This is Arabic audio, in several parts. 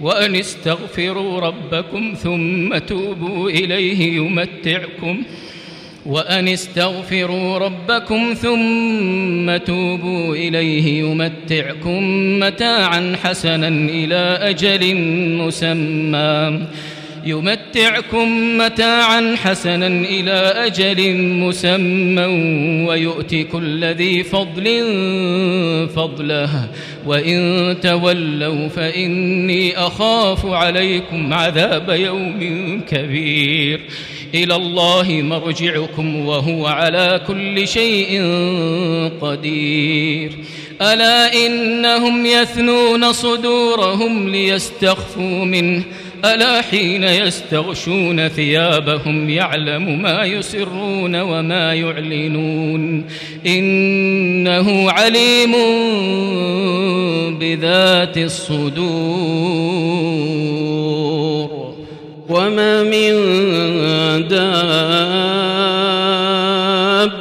وأن استغفروا ربكم ثم توبوا إليه يمتعكم. وأن استغفروا ربكم ثم توبوا إليه يمتعكم متاعا حسنا إلى أجل مسمى. يمتعكم متاعا حسنا إلى أجل مسمى ويؤتي كل ذي فضل فضله. وإن تولوا فإني أخاف عليكم عذاب يوم كبير. إلى الله مرجعكم وهو على كل شيء قدير. ألا إنهم يثنون صدورهم ليستخفوا منه؟ ألا حين يستغشون ثيابهم يعلم ما يسرون وما يعلنون إنه عليم بذات الصدور. وما من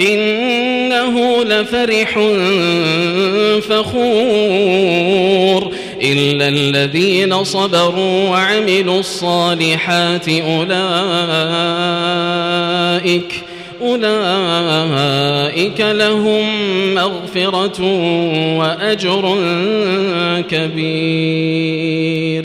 إنه لفرح فخور إلا الذين صبروا وعملوا الصالحات أولئك أولئك لهم مغفرة وأجر كبير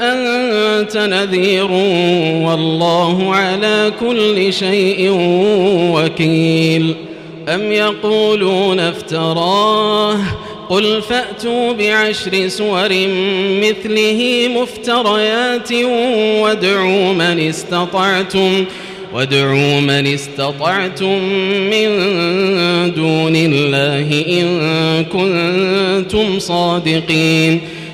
نذير والله على كل شيء وكيل. أم يقولون افتراه؟ قل فأتوا بعشر سور مثله مفتريات وادعوا من استطعتم وادعوا من استطعتم من دون الله إن كنتم صادقين.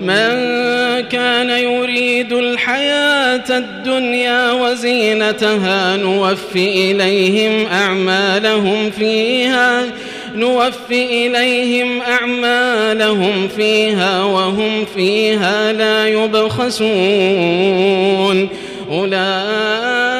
من كان يريد الحياة الدنيا وزينتها نوفي إليهم أعمالهم فيها نوفي إليهم أعمالهم فيها وهم فيها لا يبخسون. أولئك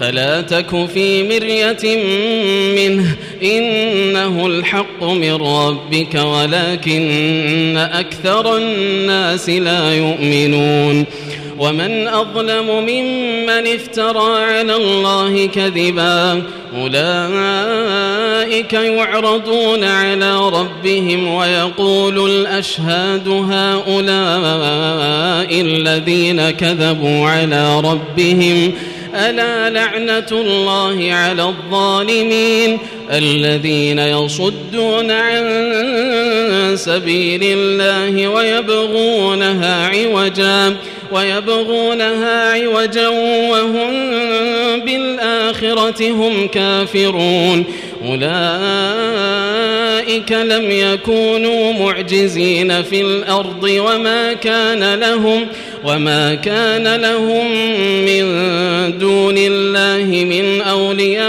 فلا تك في مرية منه. إنه الحق من ربك ولكن أكثر الناس لا يؤمنون. ومن أظلم ممن افترى على الله كذبا أولئك يعرضون على ربهم ويقول الأشهاد هؤلاء الذين كذبوا على ربهم. ألا لعنة الله على الظالمين الذين يصدون عن سبيل الله ويبغونها عوجا ويبغونها عوجا وهم بالآخرة هم كافرون. أولئك لم يكونوا معجزين في الأرض وما كان لهم وما كان لهم من دون الله من أولياء.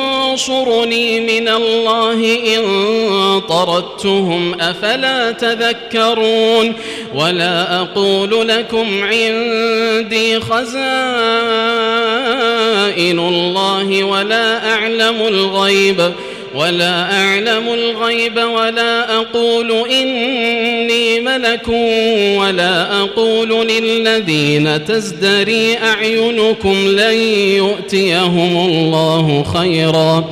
ينصرني من الله إن طردتهم أفلا تذكرون ولا أقول لكم عندي خزائن الله ولا أعلم الغيب ولا أعلم الغيب ولا أقول إني ملك ولا أقول للذين تزدري أعينكم لن يؤتيهم الله خيرا.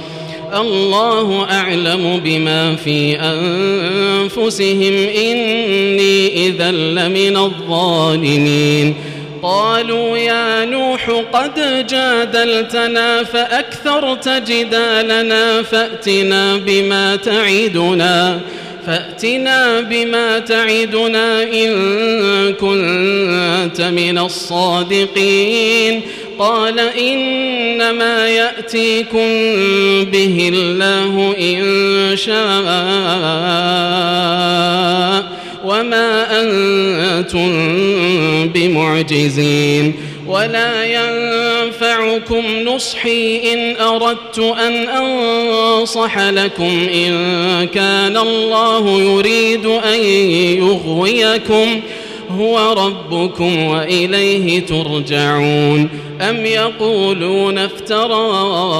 الله أعلم بما في أنفسهم. إني إذا لمن الظالمين. قالوا يا نوح قد جادلتنا فأكثرت جدالنا فأتنا بما تعدنا فأتنا بما تعدنا إن كنت من الصادقين قال إنما يأتيكم به الله إن شاء وما أنتم بمعجزين ولا ينفعكم نصحي إن أردت أن أنصح لكم إن كان الله يريد أن يغويكم هو ربكم وإليه ترجعون أم يقولون افتراه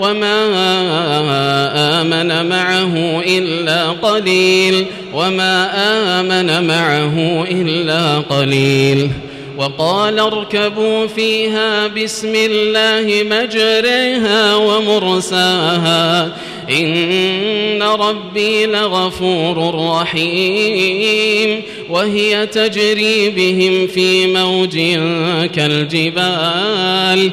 وما آمن معه إلا قليل وما آمن معه إلا قليل وقال اركبوا فيها بسم الله مجريها ومرساها إن ربي لغفور رحيم وهي تجري بهم في موج كالجبال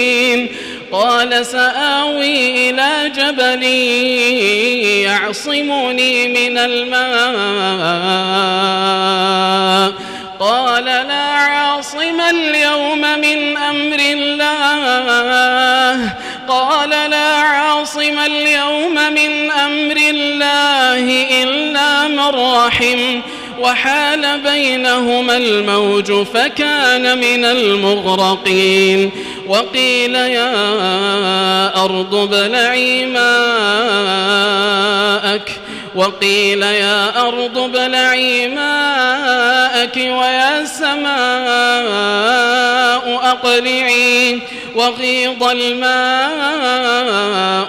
قال سآوي إلى جبل يعصمني من الماء. قال لا عاصم اليوم من أمر الله. قال لا عاصم اليوم من أمر الله إلا من رحم. وحال بينهما الموج فكان من المغرقين. وقيل يا أرض ابلعي ماءك. وقيل يا أرض ابلعي ماءك ويا سماء أقلعي. وغيض الماء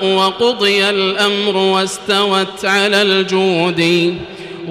وقضي الأمر واستوت على الجود.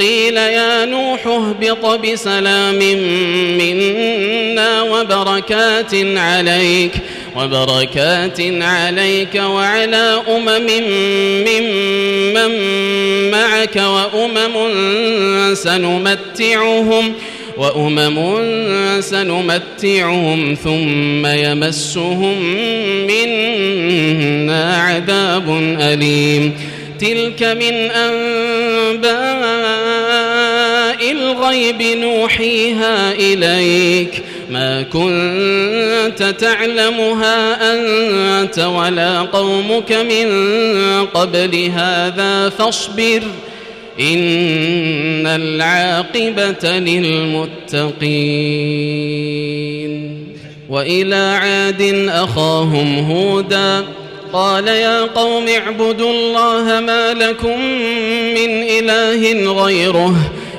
قيل يا نوح اهبط بسلام منا وبركات عليك وبركات عليك وعلى أمم ممن معك وأمم سنمتعهم وأمم سنمتعهم ثم يمسهم منا عذاب أليم. تلك من أنباء الغيب نوحيها إليك. ما كنت تعلمها أنت ولا قومك من قبل هذا فاصبر. إن العاقبة للمتقين. وإلى عاد أخاهم هوداً. قال يا قوم اعبدوا الله ما لكم من إله غيره.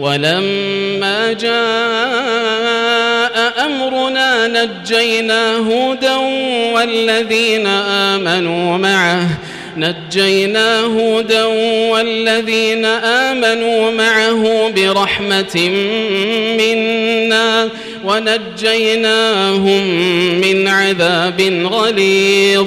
ولما جاء أمرنا نجينا هودا والذين آمنوا معه. نجينا هودا والذين آمنوا معه برحمة منا ونجيناهم من عذاب غليظ.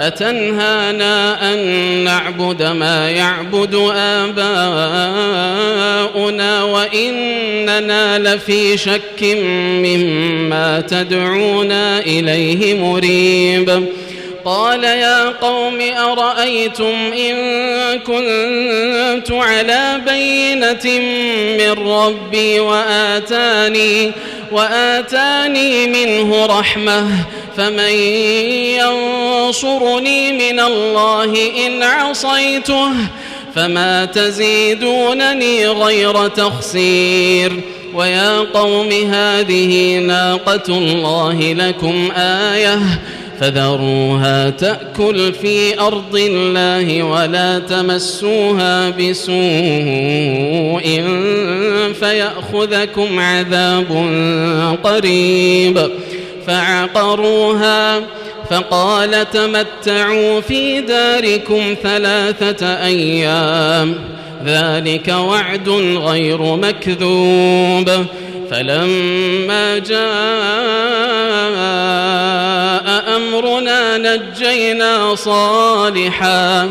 أتنهانا أن نعبد ما يعبد آباؤنا وإننا لفي شك مما تدعونا إليه مريب. قال يا قوم أرأيتم إن كنت على بينة من ربي وآتاني وآتاني منه رحمة فمن ينصرني من الله إن عصيته فما تزيدونني غير تخسير ويا قوم هذه ناقة الله لكم آية فذروها تأكل في أرض الله ولا تمسوها بسوء فيأخذكم عذاب قريب فعقروها فقال تمتعوا في داركم ثلاثة أيام ذلك وعد غير مكذوب فلما جاء أمرنا نجينا صالحا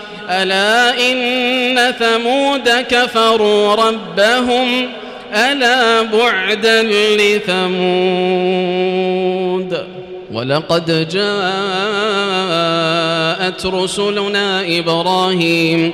ألا إن ثمود كفروا ربهم ألا بعدا لثمود ولقد جاءت رسلنا إبراهيم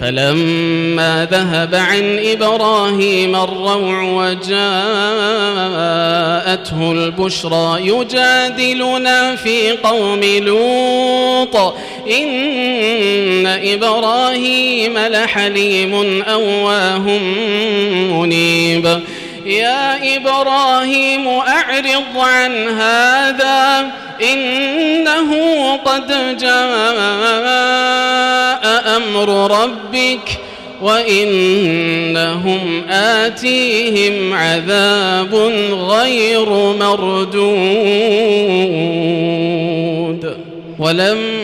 فلما ذهب عن إبراهيم الروع وجاءته البشرى يجادلنا في قوم لوط إن إبراهيم لحليم أواه منيب يا إبراهيم أعرض عن هذا إنه قد جاء أمر ربك وإنهم آتيهم عذاب غير مردود. ولما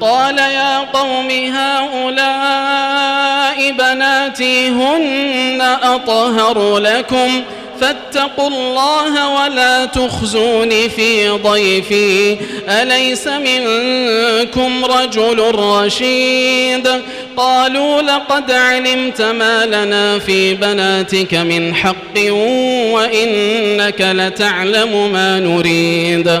قال يا قوم هؤلاء بناتي هن أطهر لكم فاتقوا الله ولا تخزون في ضيفي. أليس منكم رجل رشيد؟ قالوا لقد علمت ما لنا في بناتك من حق وإنك لتعلم ما نريد.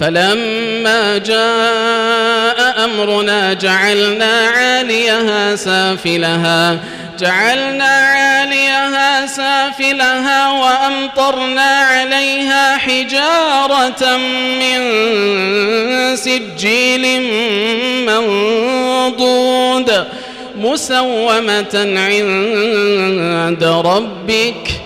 فلما جاء أمرنا جعلنا عاليها سافلها جعلنا عاليها سافلها وأمطرنا عليها حجارة من سجيل منضود مسومة عند ربك.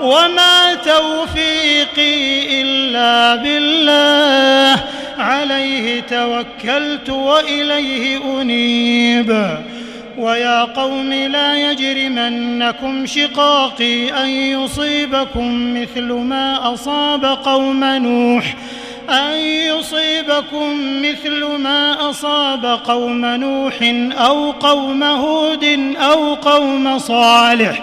وما توفيقي إلا بالله. عليه توكلت وإليه أنيب. ويا قوم لا يجرمنكم شقاقي أن يصيبكم مثل ما أصاب قوم نوح. أن يصيبكم مثل ما أصاب قوم نوح أو قوم هود أو قوم صالح.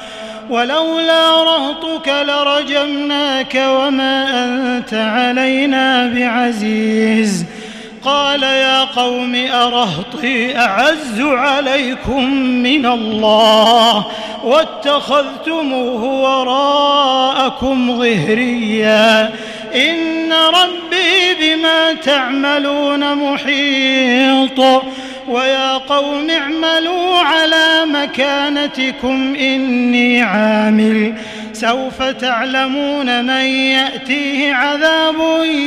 ولولا رهطك لرجمناك وما أنت علينا بعزيز قال يا قوم أرهطي أعز عليكم من الله واتخذتموه وراءكم ظهريا إن ربي بما تعملون محيط ويا قوم اعملوا على مكانتكم إني عامل. سوف تعلمون من يأتيه عذاب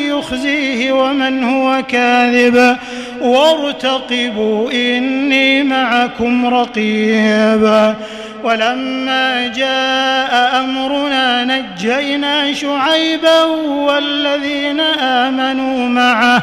يخزيه ومن هو كاذب. وارتقبوا إني معكم رقيب. ولما جاء أمرنا نجينا شعيبا والذين آمنوا معه.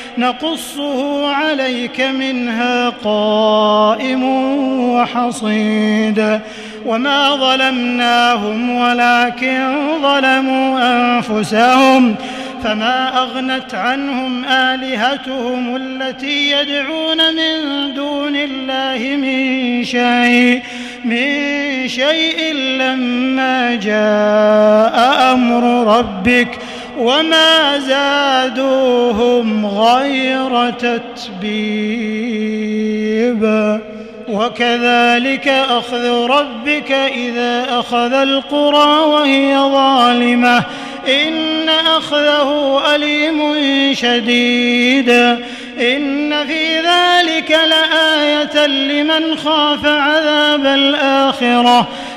نقصه عليك منها قائم وحصيد. وما ظلمناهم ولكن ظلموا أنفسهم. فما أغنت عنهم آلهتهم التي يدعون من دون الله من شيء من شيء لما جاء أمر ربك. وما زادوهم غير تتبيب. وكذلك أخذ ربك إذا أخذ القرى وهي ظالمة. إن أخذه أليم شديد. إن في ذلك لآية لمن خاف عذاب الآخرة.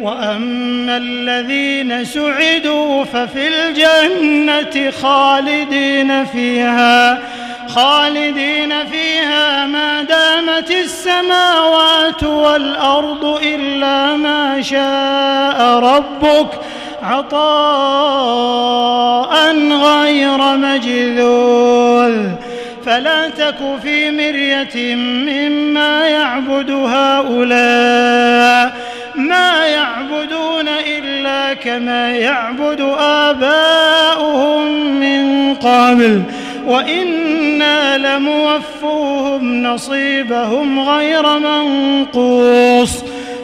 وأما الذين سعدوا ففي الجنة خالدين فيها خالدين فيها ما دامت السماوات والأرض إلا ما شاء ربك عطاء غير مجذوذ. فلا تك في مرية مما يعبد هؤلاء. ما يعبدون إلا كما يعبد آباؤهم من قبل وإنا لموفوهم نصيبهم غير منقوص.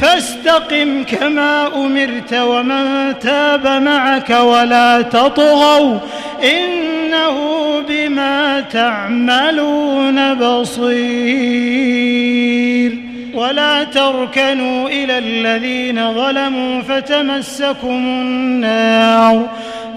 فاستقم كما أمرت ومن تاب معك ولا تطغوا إنه بما تعملون بصير. ولا تركنوا إلى الذين ظلموا فتمسكم النار.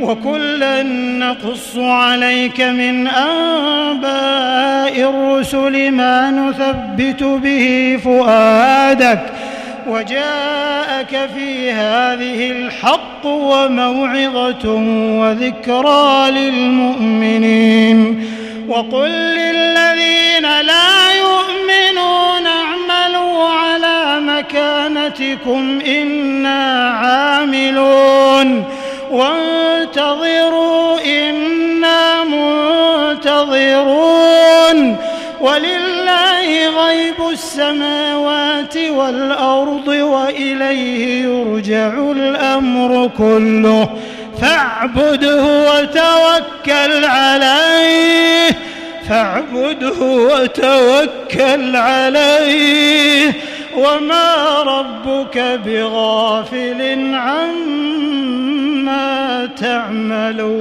وكلا نقص عليك من أنباء الرسل ما نثبت به فؤادك وجاءك في هذه الحق وموعظة وذكرى للمؤمنين وقل للذين لا يؤمنون اعملوا على مكانتكم إنا عاملون وانتظروا إنا منتظرون ولله غيب السماوات والأرض وإليه يرجع الأمر كله فاعبده وتوكل عليه فاعبده وتوكل عليه وما ربك بغافل عما ما تعملون.